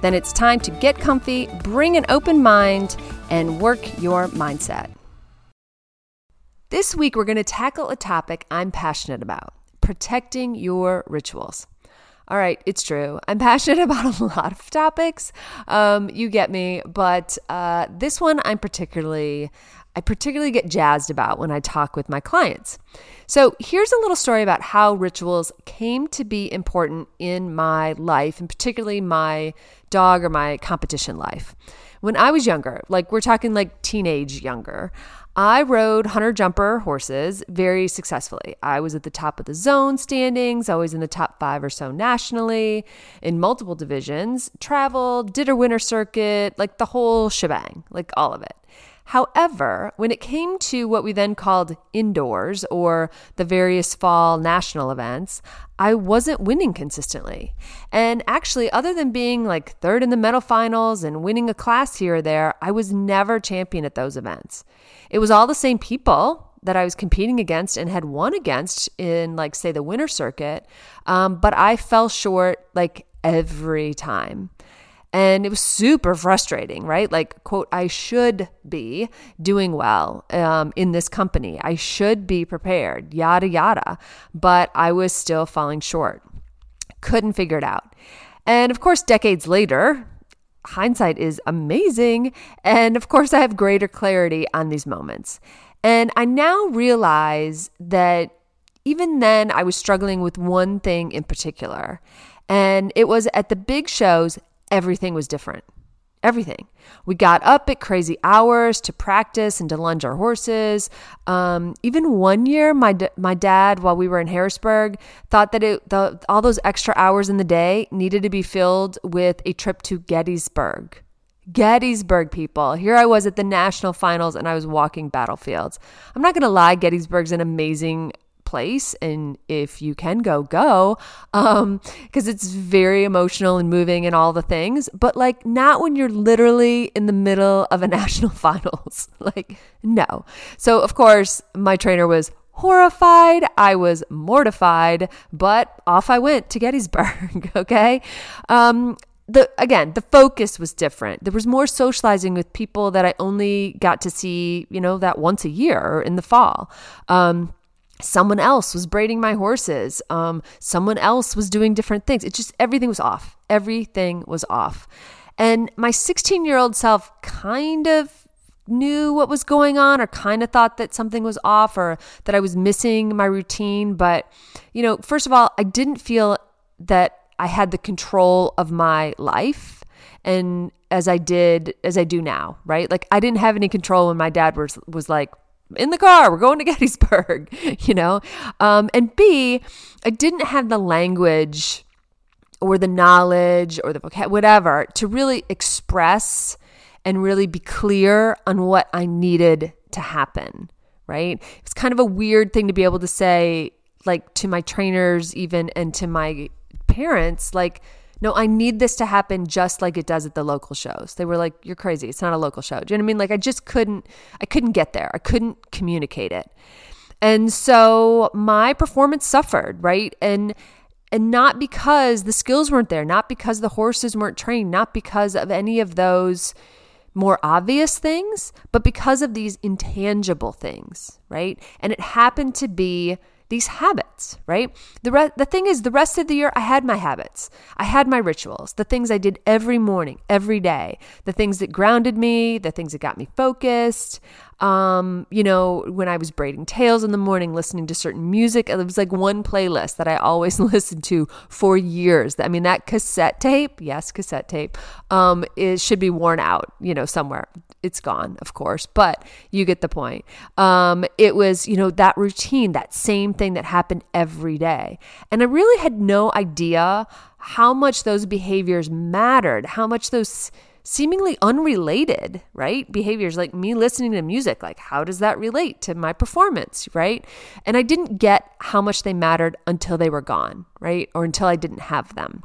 then it's time to get comfy, bring an open mind, and work your mindset. This week, we're going to tackle a topic I'm passionate about protecting your rituals. All right, it's true. I'm passionate about a lot of topics. Um, you get me, but uh, this one I'm particularly I particularly get jazzed about when I talk with my clients. So, here's a little story about how rituals came to be important in my life, and particularly my dog or my competition life. When I was younger, like we're talking like teenage younger, I rode hunter jumper horses very successfully. I was at the top of the zone standings, always in the top five or so nationally, in multiple divisions, traveled, did a winter circuit, like the whole shebang, like all of it. However, when it came to what we then called indoors or the various fall national events, I wasn't winning consistently. And actually, other than being like third in the medal finals and winning a class here or there, I was never champion at those events. It was all the same people that I was competing against and had won against in, like, say, the winter circuit, um, but I fell short like every time. And it was super frustrating, right? Like, quote, I should be doing well um, in this company. I should be prepared, yada, yada. But I was still falling short. Couldn't figure it out. And of course, decades later, hindsight is amazing. And of course, I have greater clarity on these moments. And I now realize that even then, I was struggling with one thing in particular. And it was at the big shows, everything was different. Everything. We got up at crazy hours to practice and to lunge our horses. Um, even one year, my d- my dad, while we were in Harrisburg, thought that it the, all those extra hours in the day needed to be filled with a trip to Gettysburg. Gettysburg, people. Here I was at the national finals and I was walking battlefields. I'm not going to lie, Gettysburg's an amazing place and if you can go go um because it's very emotional and moving and all the things but like not when you're literally in the middle of a national finals like no so of course my trainer was horrified. I was mortified, but off I went to Gettysburg. okay. Um, the again, the focus was different. There was more socializing with people that I only got to see, you know, that once a year or in the fall. Um, someone else was braiding my horses um, someone else was doing different things. It just everything was off. Everything was off. And my 16 year old self kind of knew what was going on or kind of thought that something was off or that I was missing my routine. But you know first of all I didn't feel that I had the control of my life and as I did as I do now right? Like I didn't have any control when my dad was was like in the car. We're going to Gettysburg, you know? Um, and B, I didn't have the language or the knowledge or the vocab, whatever, to really express and really be clear on what I needed to happen, right? It's kind of a weird thing to be able to say, like to my trainers, even, and to my parents, like, no, I need this to happen just like it does at the local shows. They were like, you're crazy. It's not a local show. Do you know what I mean? Like I just couldn't, I couldn't get there. I couldn't communicate it. And so my performance suffered, right? And, and not because the skills weren't there, not because the horses weren't trained, not because of any of those more obvious things, but because of these intangible things, right? And it happened to be these habits, right? The, re- the thing is, the rest of the year, I had my habits. I had my rituals, the things I did every morning, every day, the things that grounded me, the things that got me focused. Um, you know, when I was braiding tails in the morning, listening to certain music, it was like one playlist that I always listened to for years. I mean, that cassette tape, yes, cassette tape, um, it should be worn out, you know, somewhere. It's gone, of course, but you get the point. Um, it was, you know, that routine, that same thing that happened every day. And I really had no idea how much those behaviors mattered, how much those seemingly unrelated, right? Behaviors like me listening to music, like how does that relate to my performance, right? And I didn't get how much they mattered until they were gone, right? Or until I didn't have them.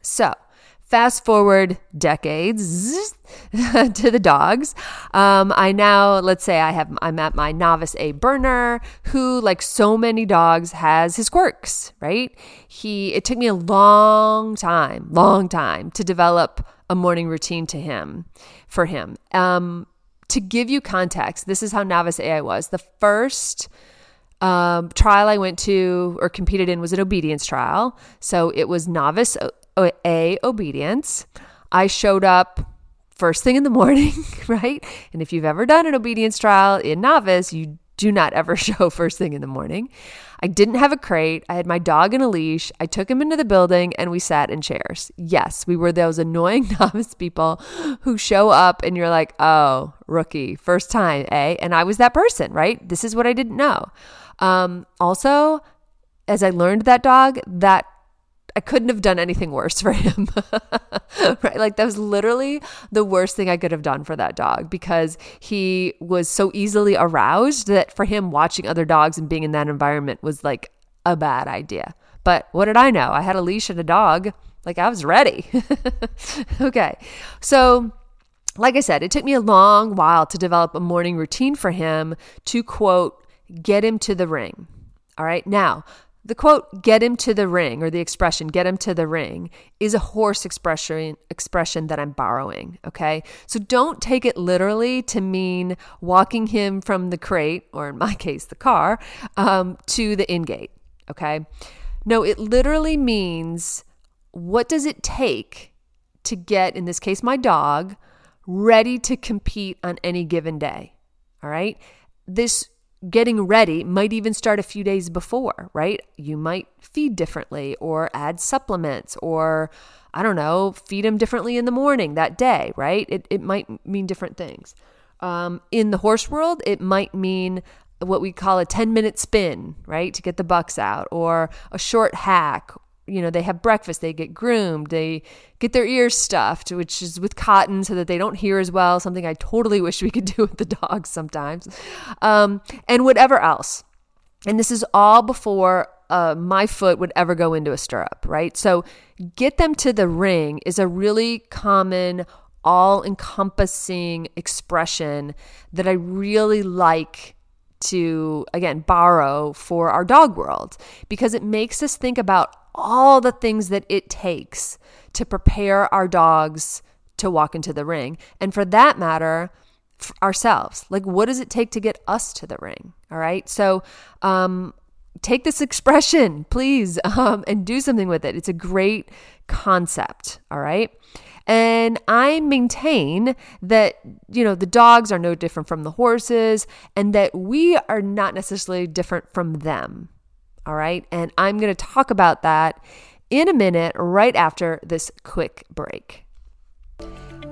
So, Fast forward decades to the dogs. Um, I now, let's say I have, I'm at my novice A Berner, who, like so many dogs, has his quirks, right? He, it took me a long time, long time to develop a morning routine to him, for him. Um, to give you context, this is how novice A I was. The first um, trial I went to or competed in was an obedience trial. So it was novice a obedience. I showed up first thing in the morning, right? And if you've ever done an obedience trial in novice, you do not ever show first thing in the morning. I didn't have a crate. I had my dog in a leash. I took him into the building and we sat in chairs. Yes, we were those annoying novice people who show up and you're like, oh, rookie, first time, eh? And I was that person, right? This is what I didn't know. Um, also, as I learned that dog, that I couldn't have done anything worse for him. right? Like that was literally the worst thing I could have done for that dog because he was so easily aroused that for him watching other dogs and being in that environment was like a bad idea. But what did I know? I had a leash and a dog. Like I was ready. okay. So like I said, it took me a long while to develop a morning routine for him to quote, get him to the ring. All right. Now, the quote, get him to the ring, or the expression, get him to the ring, is a horse expression, expression that I'm borrowing. Okay. So don't take it literally to mean walking him from the crate, or in my case, the car, um, to the in gate. Okay. No, it literally means what does it take to get, in this case, my dog, ready to compete on any given day? All right. This getting ready might even start a few days before, right? You might feed differently or add supplements or, I don't know, feed them differently in the morning that day, right? It, it might mean different things. Um, in the horse world, it might mean what we call a 10 minute spin, right? To get the bucks out, or a short hack, you know, they have breakfast, they get groomed, they get their ears stuffed, which is with cotton so that they don't hear as well, something I totally wish we could do with the dogs sometimes, um, and whatever else. And this is all before uh, my foot would ever go into a stirrup, right? So, get them to the ring is a really common, all encompassing expression that I really like to, again, borrow for our dog world because it makes us think about all the things that it takes to prepare our dogs to walk into the ring. And for that matter, ourselves. Like, what does it take to get us to the ring? All right. So, um, take this expression, please, um, and do something with it. It's a great concept. All right. And I maintain that, you know, the dogs are no different from the horses and that we are not necessarily different from them. All right. And I'm going to talk about that in a minute, right after this quick break.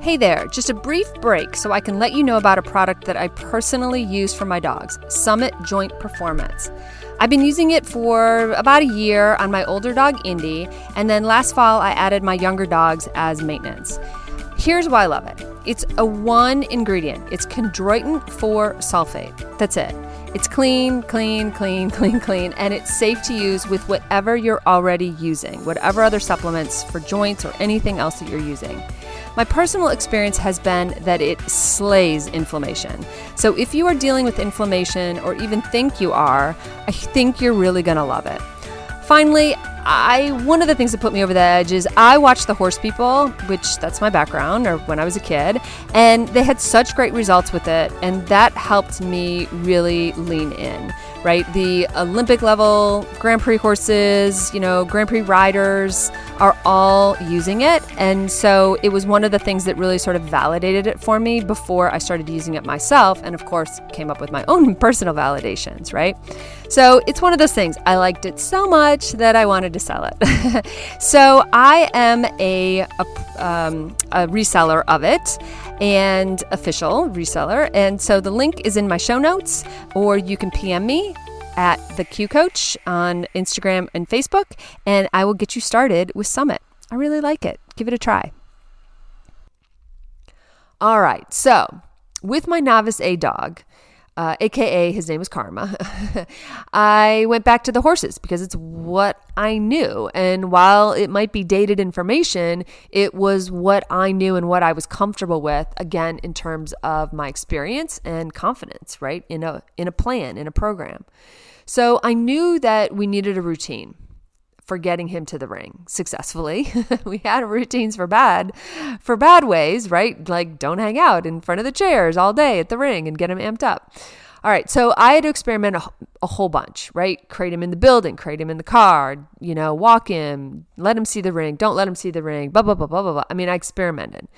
Hey there, just a brief break so I can let you know about a product that I personally use for my dogs Summit Joint Performance. I've been using it for about a year on my older dog, Indy, and then last fall I added my younger dogs as maintenance. Here's why I love it it's a one ingredient, it's chondroitin 4 sulfate. That's it. It's clean, clean, clean, clean, clean, and it's safe to use with whatever you're already using, whatever other supplements for joints or anything else that you're using. My personal experience has been that it slays inflammation. So if you are dealing with inflammation or even think you are, I think you're really to love it. Finally, I one of the things that put me over the edge is I watched the horse people, which that's my background or when I was a kid, and they had such great results with it and that helped me really lean in right? The Olympic level Grand Prix horses, you know, Grand Prix riders are all using it. And so it was one of the things that really sort of validated it for me before I started using it myself. And of course, came up with my own personal validations, right? So it's one of those things. I liked it so much that I wanted to sell it. so I am a, a, um, a reseller of it and official reseller. And so the link is in my show notes, or you can PM me at the Q Coach on Instagram and Facebook, and I will get you started with Summit. I really like it. Give it a try. All right. So, with my novice A dog, uh, aka his name is Karma, I went back to the horses because it's what I knew. And while it might be dated information, it was what I knew and what I was comfortable with, again, in terms of my experience and confidence, right? In a, in a plan, in a program. So I knew that we needed a routine for getting him to the ring successfully. we had routines for bad, for bad ways, right? Like don't hang out in front of the chairs all day at the ring and get him amped up. All right, so I had to experiment a, whole bunch, right? Create him in the building, create him in the car, you know, walk him, let him see the ring, don't let him see the ring, blah, blah, blah, blah, blah, blah. I mean, I experimented.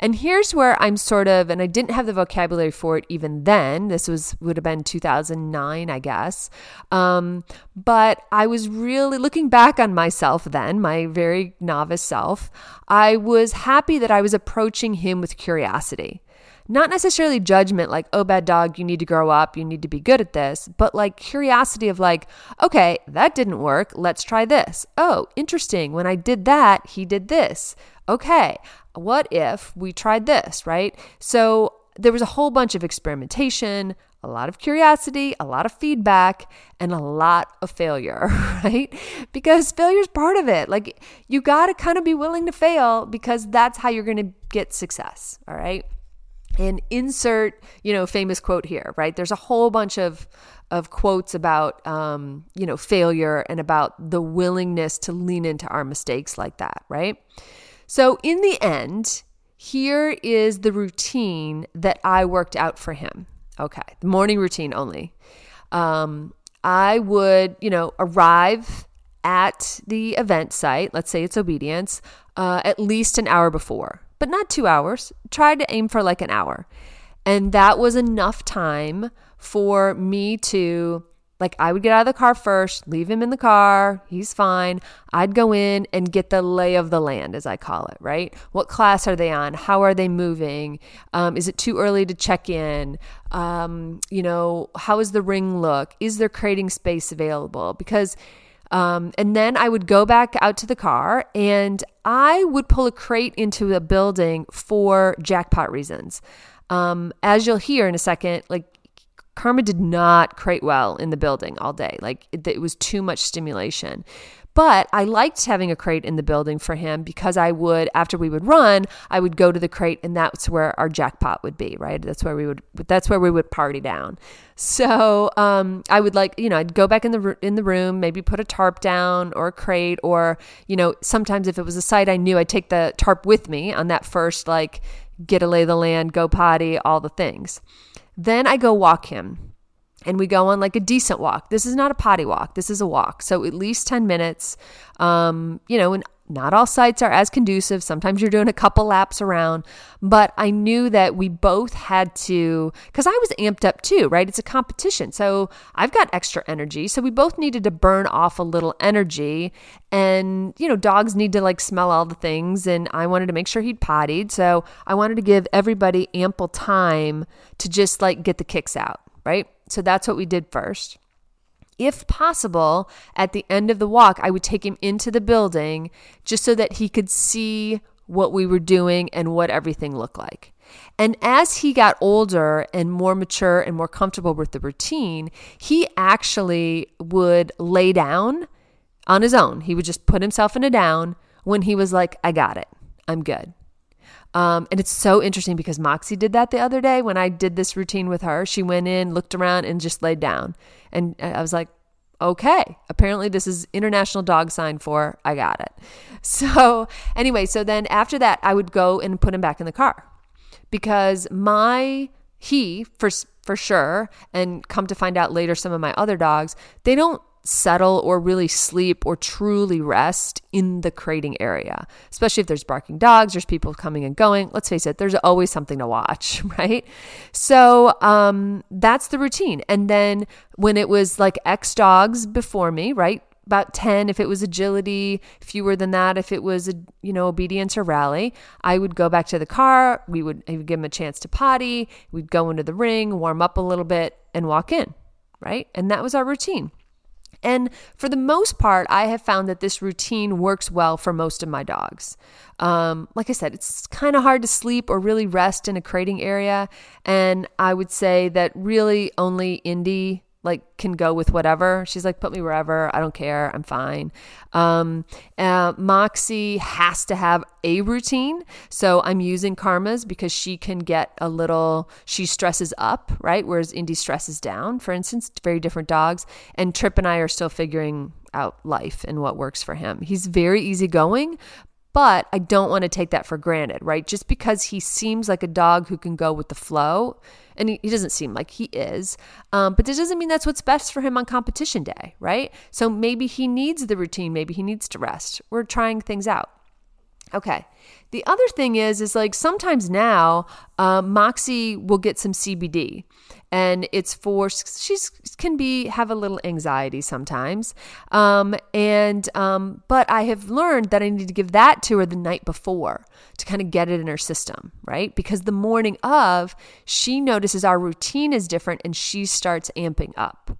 And here's where I'm sort of, and I didn't have the vocabulary for it even then. This was, would have been 2009, I guess. Um, but I was really looking back on myself then, my very novice self. I was happy that I was approaching him with curiosity not necessarily judgment like oh bad dog you need to grow up you need to be good at this but like curiosity of like okay that didn't work let's try this oh interesting when i did that he did this okay what if we tried this right so there was a whole bunch of experimentation a lot of curiosity, a lot of feedback, and a lot of failure, right? Because failure is part of it. Like you got to kind of be willing to fail because that's how you're going to get success, all right? and insert you know famous quote here right there's a whole bunch of of quotes about um, you know failure and about the willingness to lean into our mistakes like that right so in the end here is the routine that i worked out for him okay the morning routine only um, i would you know arrive at the event site let's say it's obedience uh, at least an hour before but not two hours. Try to aim for like an hour. And that was enough time for me to, like, I would get out of the car first, leave him in the car. He's fine. I'd go in and get the lay of the land, as I call it, right? What class are they on? How are they moving? Um, is it too early to check in? Um, you know, how is the ring look? Is there crating space available? Because um, and then I would go back out to the car and I would pull a crate into a building for jackpot reasons. Um, as you'll hear in a second, like Karma did not crate well in the building all day. Like it, it was too much stimulation. But I liked having a crate in the building for him because I would, after we would run, I would go to the crate and that's where our jackpot would be, right? That's where we would, that's where we would party down. So um, I would like, you know, I'd go back in the in the room, maybe put a tarp down or a crate, or you know, sometimes if it was a site I knew, I'd take the tarp with me on that first like get a lay the land, go potty, all the things. Then I go walk him and we go on like a decent walk. This is not a potty walk. This is a walk. So at least 10 minutes. Um, you know, and not all sites are as conducive. Sometimes you're doing a couple laps around, but I knew that we both had to, because I was amped up too, right? It's a competition. So I've got extra energy. So we both needed to burn off a little energy. And, you know, dogs need to like smell all the things. And I wanted to make sure he'd pottied. So I wanted to give everybody ample time to just like get the kicks out, right? So that's what we did first. If possible, at the end of the walk, I would take him into the building just so that he could see what we were doing and what everything looked like. And as he got older and more mature and more comfortable with the routine, he actually would lay down on his own. He would just put himself in a down when he was like, I got it. I'm good. Um, and it's so interesting because Moxie did that the other day when I did this routine with her. She went in, looked around, and just laid down. And I was like, okay, apparently this is international dog sign for I got it. So, anyway, so then after that, I would go and put him back in the car because my, he, for, for sure, and come to find out later, some of my other dogs, they don't settle or really sleep or truly rest in the crating area, especially if there's barking dogs, there's people coming and going. Let's face it, there's always something to watch, right? So um, that's the routine. And then when it was like X dogs before me, right? About 10 if it was agility, fewer than that if it was, you know, obedience or rally. I would go back to the car. We would, would give him a chance to potty. We'd go into the ring, warm up a little bit, and walk in, right? And that was our routine. And for the most part, I have found that this routine works well for most of my dogs. Um, like I said, it's kind of hard to sleep or really rest in a crating area. And I would say that really only Indy like can go with whatever. She's like, put me wherever. I don't care. I'm fine. Um, uh, Moxie has to have a routine. So I'm using Karma's because she can get a little, she stresses up, right? Whereas Indy stresses down, for instance, very different dogs. And Trip and I are still figuring out life and what works for him. He's very easygoing, but I don't want to take that for granted, right? Just because he seems like a dog who can go with the flow, and he, he doesn't seem like he is, um, but this doesn't mean that's what's best for him on competition day, right? So maybe he needs the routine, maybe he needs to rest. We're trying things out. Okay. The other thing is, is like sometimes now, uh, Moxie will get some CBD and it's for she's can be have a little anxiety sometimes. Um, and um, but i have learned that i need to give that to her the night before to kind of get it in her system right? Because the morning of she notices our routine is different and she starts amping up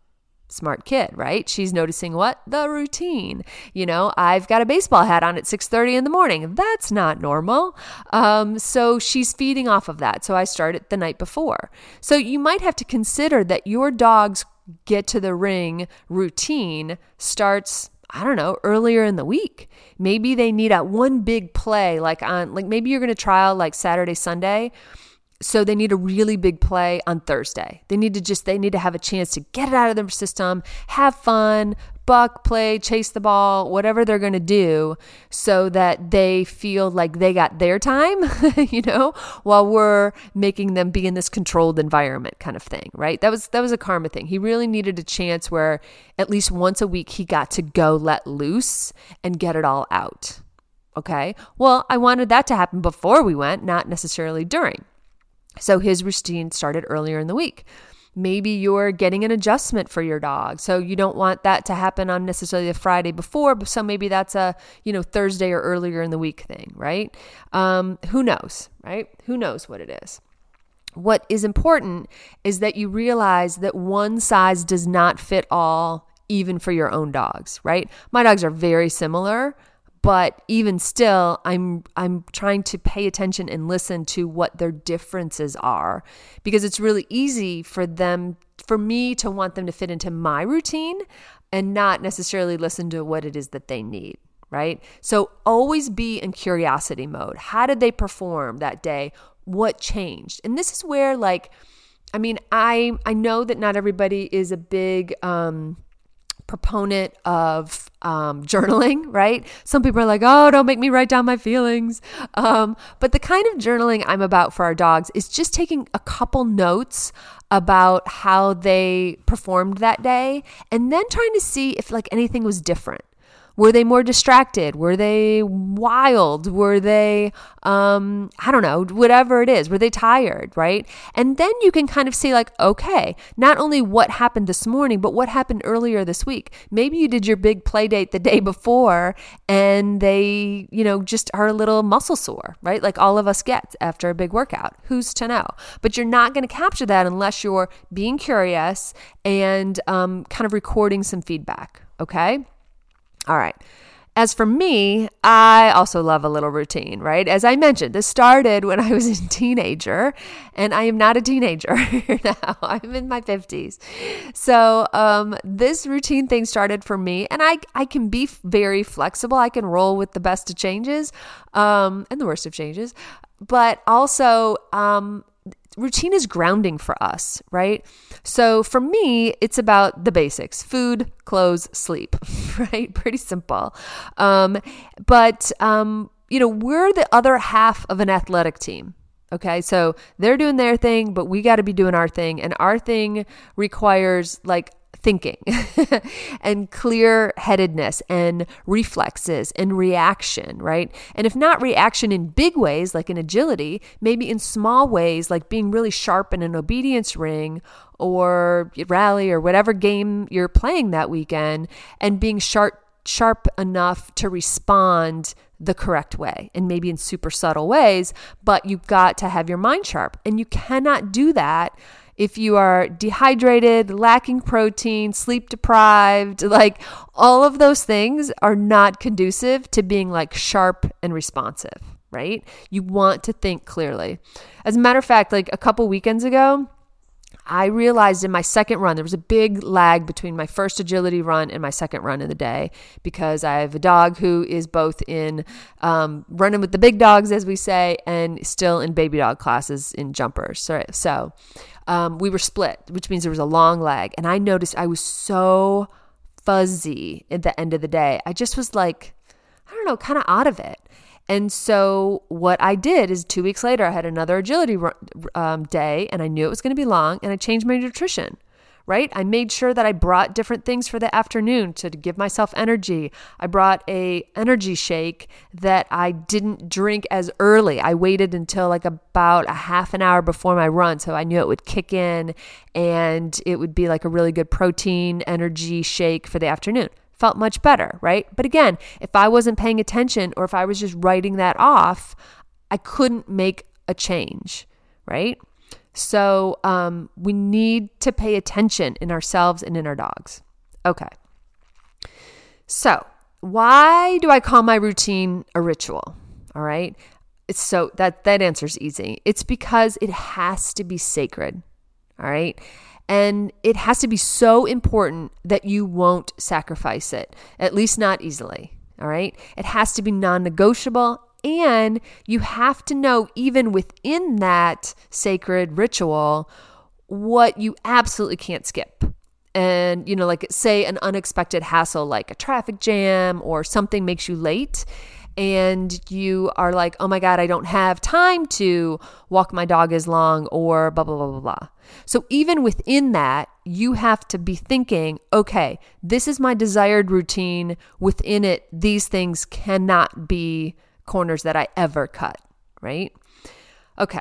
smart kid, right? She's noticing what? The routine. You know, I've got a baseball hat on at 6:30 in the morning. That's not normal. Um, so she's feeding off of that. So I started the night before. So you might have to consider that your dog's get to the ring routine starts I don't know, earlier in the week. Maybe they need a one big play like on like maybe you're going to trial like Saturday, Sunday so they need a really big play on Thursday. They need to just they need to have a chance to get it out of their system, have fun, buck, play, chase the ball, whatever they're going to do so that they feel like they got their time, you know, while we're making them be in this controlled environment kind of thing, right? That was that was a karma thing. He really needed a chance where at least once a week he got to go let loose and get it all out. Okay? Well, I wanted that to happen before we went, not necessarily during. So his routine started earlier in the week. Maybe you're getting an adjustment for your dog. So you don't want that to happen on necessarily a Friday before. but So maybe that's a, you know, Thursday or earlier in the week thing, right? Um, who knows, right? Who knows what it is? What is important is that you realize that one size does not fit all, even for your own dogs, right? My dogs are very similar, but even still i'm i'm trying to pay attention and listen to what their differences are because it's really easy for them for me to want them to fit into my routine and not necessarily listen to what it is that they need right? So always be in curiosity mode. How did they perform that day? What changed? And this is where like i mean i i know that not everybody is a big um proponent of um, journaling, right? Some people are like, oh, don't make me write down my feelings. Um, but the kind of journaling I'm about for our dogs is just taking a couple notes about how they performed that day and then trying to see if like anything was different. Were they more distracted? Were they wild? Were they, um, I don't know, whatever it is? Were they tired, right? And then you can kind of see, like, okay, not only what happened this morning, but what happened earlier this week. Maybe you did your big play date the day before and they, you know, just are a little muscle sore, right? Like all of us get after a big workout. Who's to know? But you're not going to capture that unless you're being curious and um, kind of recording some feedback, okay? All right. As for me, I also love a little routine, right? As I mentioned, this started when I was a teenager, and I am not a teenager now. I'm in my 50s. So, um, this routine thing started for me, and I, I can be very flexible. I can roll with the best of changes um, and the worst of changes. But also, um, routine is grounding for us, right? So for me, it's about the basics food, clothes, sleep, right? Pretty simple. Um, but, um, you know, we're the other half of an athletic team. Okay, so they're doing their thing, but we got to be doing our thing. And our thing requires like thinking and clear headedness and reflexes and reaction, right? And if not reaction in big ways, like in agility, maybe in small ways, like being really sharp in an obedience ring or rally or whatever game you're playing that weekend, and being sharp sharp enough to respond the correct way and maybe in super subtle ways, but you've got to have your mind sharp. And you cannot do that if you are dehydrated, lacking protein, sleep deprived, like all of those things are not conducive to being like sharp and responsive, right? You want to think clearly. As a matter of fact, like a couple weekends ago, I realized in my second run, there was a big lag between my first agility run and my second run of the day because I have a dog who is both in um, running with the big dogs, as we say, and still in baby dog classes in jumpers. So, so um, we were split, which means there was a long lag. And I noticed I was so fuzzy at the end of the day. I just was like, I don't know, kind of out of it. And so what I did is two weeks later, I had another agility um, day, and I knew it was going to be long, and I changed my nutrition. Right? I made sure that I brought different things for the afternoon to give myself energy. I brought a energy shake that I didn't drink as early. I waited until like about a half an hour before my run so I knew it would kick in and it would be like a really good protein energy shake for the afternoon felt much better, right? But again, if I wasn't paying attention or if I was just writing that off, I couldn't make a change, right? So um, we need to pay attention in ourselves and in our dogs. Okay. So, why do I call my routine a ritual? All right. It's so that that answer's easy. It's because it has to be sacred. All right. And it has to be so important that you won't sacrifice it, at least not easily. All right. It has to be non negotiable. And you have to know, even within that sacred ritual, what you absolutely can't skip. And, you know, like say an unexpected hassle like a traffic jam or something makes you late and you are like, oh my God, I don't have time to walk my dog as long or blah, blah, blah, blah, blah. So even within that, you have to be thinking, okay, this is my desired routine. Within it, these things cannot be corners that I ever cut, right? Okay.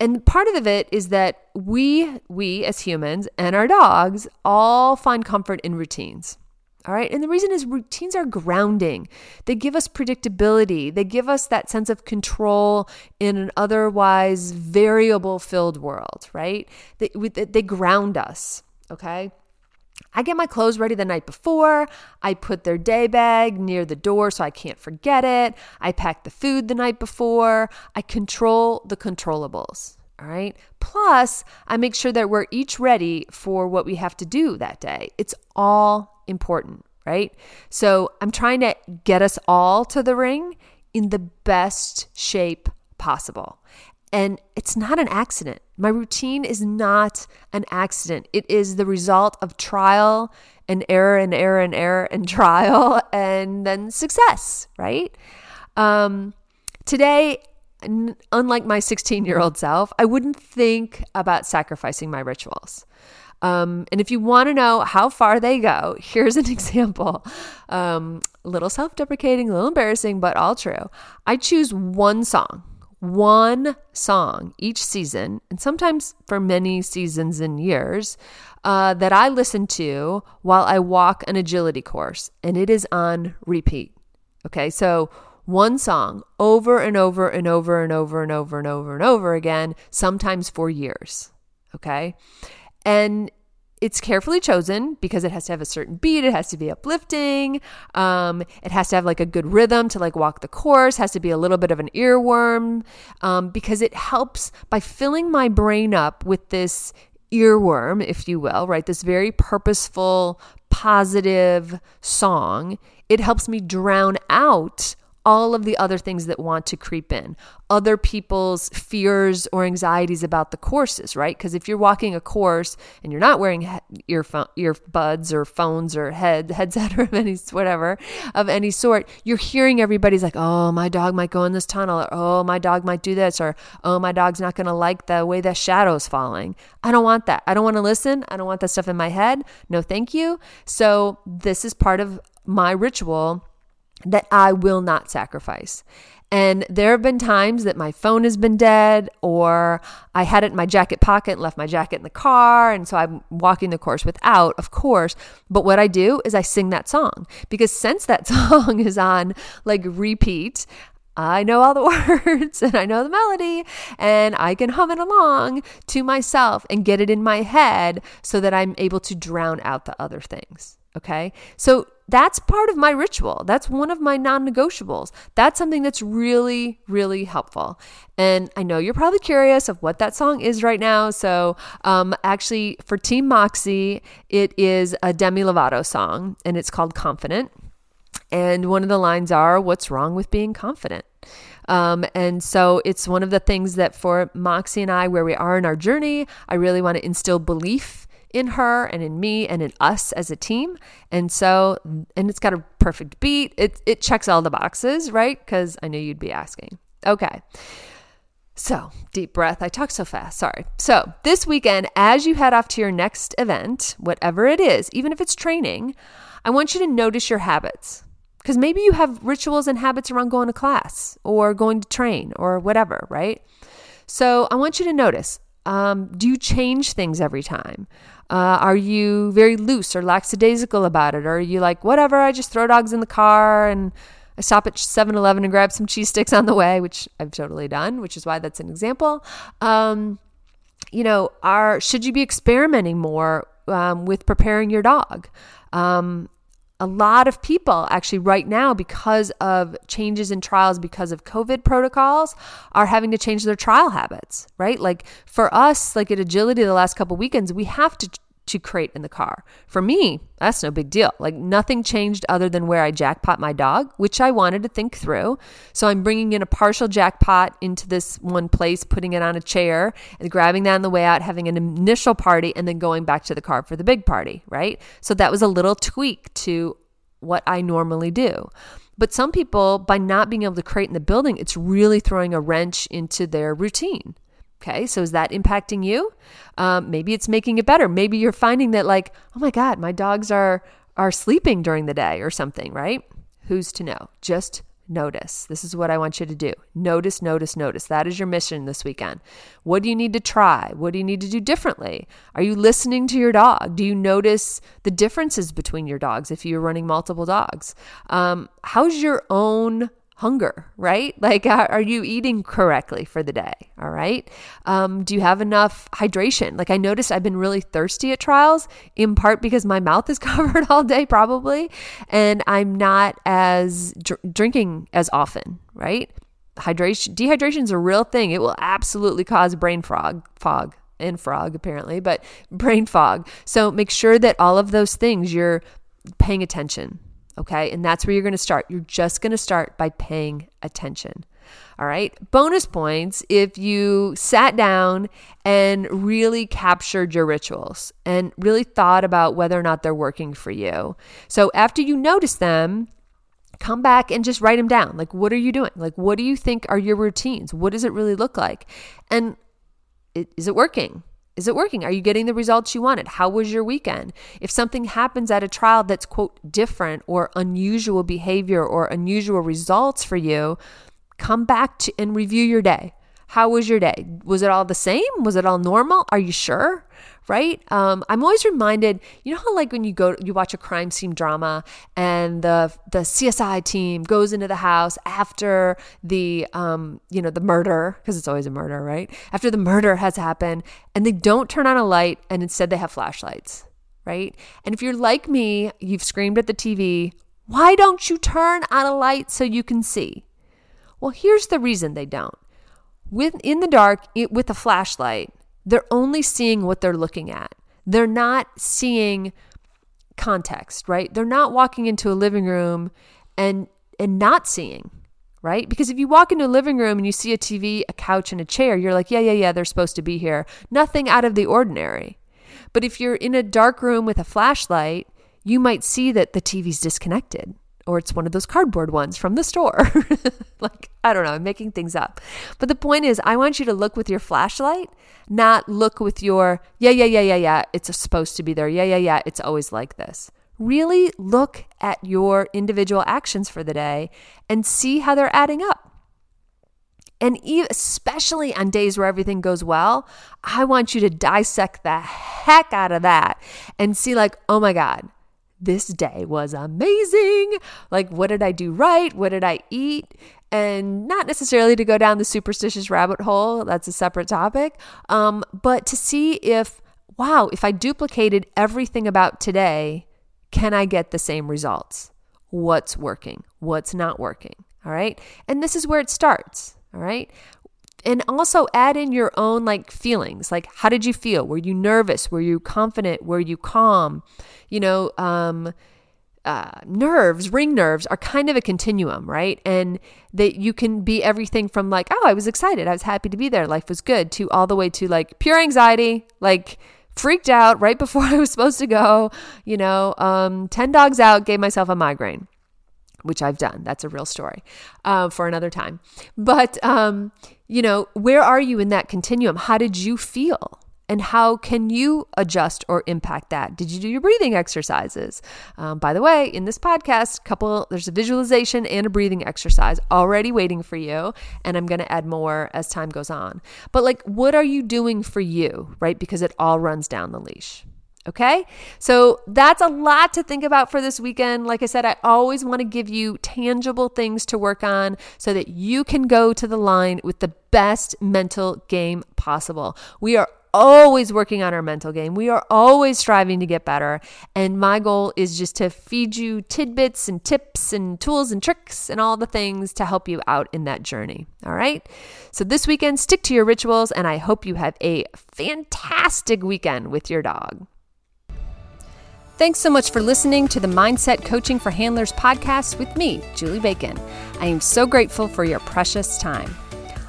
And part of it is that we, we as humans and our dogs all find comfort in routines. All right. And the reason is routines are grounding. They give us predictability. They give us that sense of control in an otherwise variable filled world, right? They, they ground us. Okay. I get my clothes ready the night before. I put their day bag near the door so I can't forget it. I pack the food the night before. I control the controllables. All right. Plus, I make sure that we're each ready for what we have to do that day. It's all important, right? So I'm trying to get us all to the ring in the best shape possible. And it's not an accident. My routine is not an accident. It is the result of trial and error and error and error and trial and then success, right? Um, today, unlike my 16 year old self, I wouldn't think about sacrificing my rituals. Um, and if you want to know how far they go, here's an example. Um, a little self deprecating, a little embarrassing, but all true. I choose one song, one song each season, and sometimes for many seasons and years, uh, that I listen to while I walk an agility course, and it is on repeat. Okay, so one song over and over and over and over and over and over and over again, sometimes for years. Okay. And it's carefully chosen because it has to have a certain beat it has to be uplifting um, it has to have like a good rhythm to like walk the course has to be a little bit of an earworm um, because it helps by filling my brain up with this earworm if you will right? This very purposeful positive song. It helps me drown out all of the other things that want to creep in, other people's fears or anxieties about the courses, right? Because if you're walking a course and you're not wearing earphone, earbuds or phones or head headset or of any whatever of any sort, you're hearing everybody's like, "Oh, my dog might go in this tunnel," or "Oh, my dog might do this," or "Oh, my dog's not going to like the way the shadow's falling." I don't want that. I don't want to listen. I don't want that stuff in my head. No, thank you. So this is part of my ritual that I will not sacrifice. And there have been times that my phone has been dead, or I had it in my jacket pocket left my jacket in the car. And so I'm walking the course without, of course. But what I do is I sing that song because since that song is on like repeat, I know all the words and I know the melody and I can hum it along to myself and get it in my head so that I'm able to drown out the other things. Okay. So that's part of my ritual. That's one of my non negotiables. That's something that's really, really helpful. And I know you're probably curious of what that song is right now. So, um, actually, for Team Moxie, it is a Demi Lovato song and it's called Confident. And one of the lines are, What's wrong with being confident? Um, and so it's one of the things that for Moxie and I, where we are in our journey, I really want to instill belief in her and in me and in us as a team. And so, and it's got a perfect beat. It, it checks all the boxes, right? Because I knew you'd be asking. Okay. So, deep breath. I talk so fast. Sorry. So, this weekend, as you head off to your next event, whatever it is, even if it's training, I want you to notice your habits. Because maybe you have rituals and habits around going to class or going to train or whatever, right? So, I want you to notice um, do you change things every time? Uh, are you very loose or lackadaisical about it? Or are you like, whatever, I just throw dogs in the car and I stop at 7 Eleven and grab some cheese sticks on the way, which I've totally done, which is why that's an example. Um, you know, are should you be experimenting more um, with preparing your dog? Um, a lot of people actually right now because of changes in trials because of covid protocols are having to change their trial habits right? Like for us like at agility the last couple weekends we have to to crate in the car. For me, that's no big deal. Like nothing changed other than where I jackpot my dog, which I wanted to think through. So I'm bringing in a partial jackpot into this one place, putting it on a chair and grabbing that on the way out, having an initial party, and then going back to the car for the big party, right? So that was a little tweak to what I normally do. But some people, by not being able to crate in the building, it's really throwing a wrench into their routine. Okay, so is that impacting you? Um, maybe it's making it better. Maybe you're finding that, like, oh my God, my dogs are are sleeping during the day or something, right? Who's to know? Just notice. This is what I want you to do. Notice, notice, notice. That is your mission this weekend. What do you need to try? What do you need to do differently? Are you listening to your dog? Do you notice the differences between your dogs if you're running multiple dogs? Um, how's your own hunger, right? Like, are you eating correctly for the day? All right. Um, do you have enough hydration? Like, I noticed I've been really thirsty at trials, in part because my mouth is covered all day, probably, and I'm not as dr- drinking as often, right? Hydration, dehydration is a real thing. It will absolutely cause brain fog, fog, and frog apparently, but brain fog. So make sure that all of those things you're paying attention Okay. And that's where you're going to start. You're just going to start by paying attention. All right. Bonus points if you sat down and really captured your rituals and really thought about whether or not they're working for you. So after you notice them, come back and just write them down. Like, what are you doing? Like, what do you think are your routines? What does it really look like? And is it working? Is it working? Are you getting the results you wanted? How was your weekend? If something happens at a trial that's, quote, different or unusual behavior or unusual results for you, come back to and review your day. How was your day? Was it all the same? Was it all normal? Are you sure? right? Um, I'm always reminded, you know how like when you go, you watch a crime scene drama, and the the CSI team goes into the house after the um, you know the murder because it's always a murder, right? After the murder has happened, and they don't turn on a light, and instead they have flashlights, right? And if you're like me, you've screamed at the TV. Why don't you turn on a light so you can see? Well, here's the reason they don't. With in the dark, it, with a flashlight, they're only seeing what they're looking at. They're not seeing context, right? They're not walking into a living room and and not seeing, right? Because if you walk into a living room and you see a TV, a couch and a chair, you're like, yeah, yeah, yeah, they're supposed to be here. Nothing out of the ordinary. But if you're in a dark room with a flashlight, you might see that the TV's disconnected or it's one of those cardboard ones from the store. like, I don't know, I'm making things up. But the point is, I want you to look with your flashlight, not look with your, yeah, yeah, yeah, yeah, yeah, it's supposed to be there. Yeah, yeah, yeah, it's always like this. Really look at your individual actions for the day and see how they're adding up. And especially on days where everything goes well, I want you to dissect the heck out of that and see, like, oh my God, this day was amazing. Like, what did I do right? What did I eat? And not necessarily to go down the superstitious rabbit hole, that's a separate topic, um, but to see if, wow, if I duplicated everything about today, can I get the same results? What's working? What's not working? All right. And this is where it starts. All right and also add in your own like feelings. Like how did you feel? Were you nervous? Were you confident? Were you calm? You know um uh, nerves, ring nerves, are kind of a continuum, right? And that you can be everything from like, oh, I was excited, I was happy to be there, life was good, to all the way to like pure anxiety, like freaked out right before I was supposed to go, you know, um, 10 dogs out, gave myself a migraine which I've done. That's a real story uh, for another time. But, um, you know, where are you in that continuum? How did you feel? And how can you adjust or impact that? Did you do your breathing exercises? Um, by the way, in this podcast, couple there's a visualization and a breathing exercise already waiting for you, and I'm going to add more as time goes on. But like, what are you doing for you, right? Because it all runs down the leash. Okay. So that's a lot to think about for this weekend. Like I said, I always want to give you tangible things to work on so that you can go to the line with the best mental game possible. We are always working on our mental game. We are always striving to get better. And my goal is just to feed you tidbits and tips and tools and tricks and all the things to help you out in that journey. All right. So this weekend, stick to your rituals, and I hope you have a fantastic weekend with your dog. Thanks so much for listening to the Mindset Coaching for Handlers podcast with me, Julie Bacon. I am so grateful for your precious time.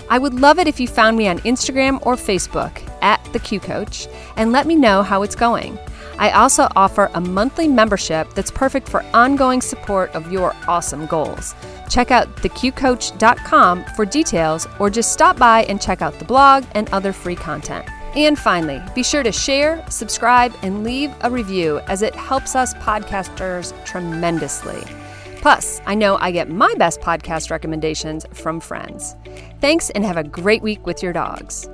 I would love it if you found me on Instagram or Facebook at the Q Coach and let me know how it's going. I also offer a monthly membership that's perfect for ongoing support of your awesome goals. Check out theqcoach.com for details or just stop by and check out the blog and other free content. And finally, be sure to share, subscribe, and leave a review as it helps us podcasters tremendously. Plus, I know I get my best podcast recommendations from friends. Thanks and have a great week with your dogs.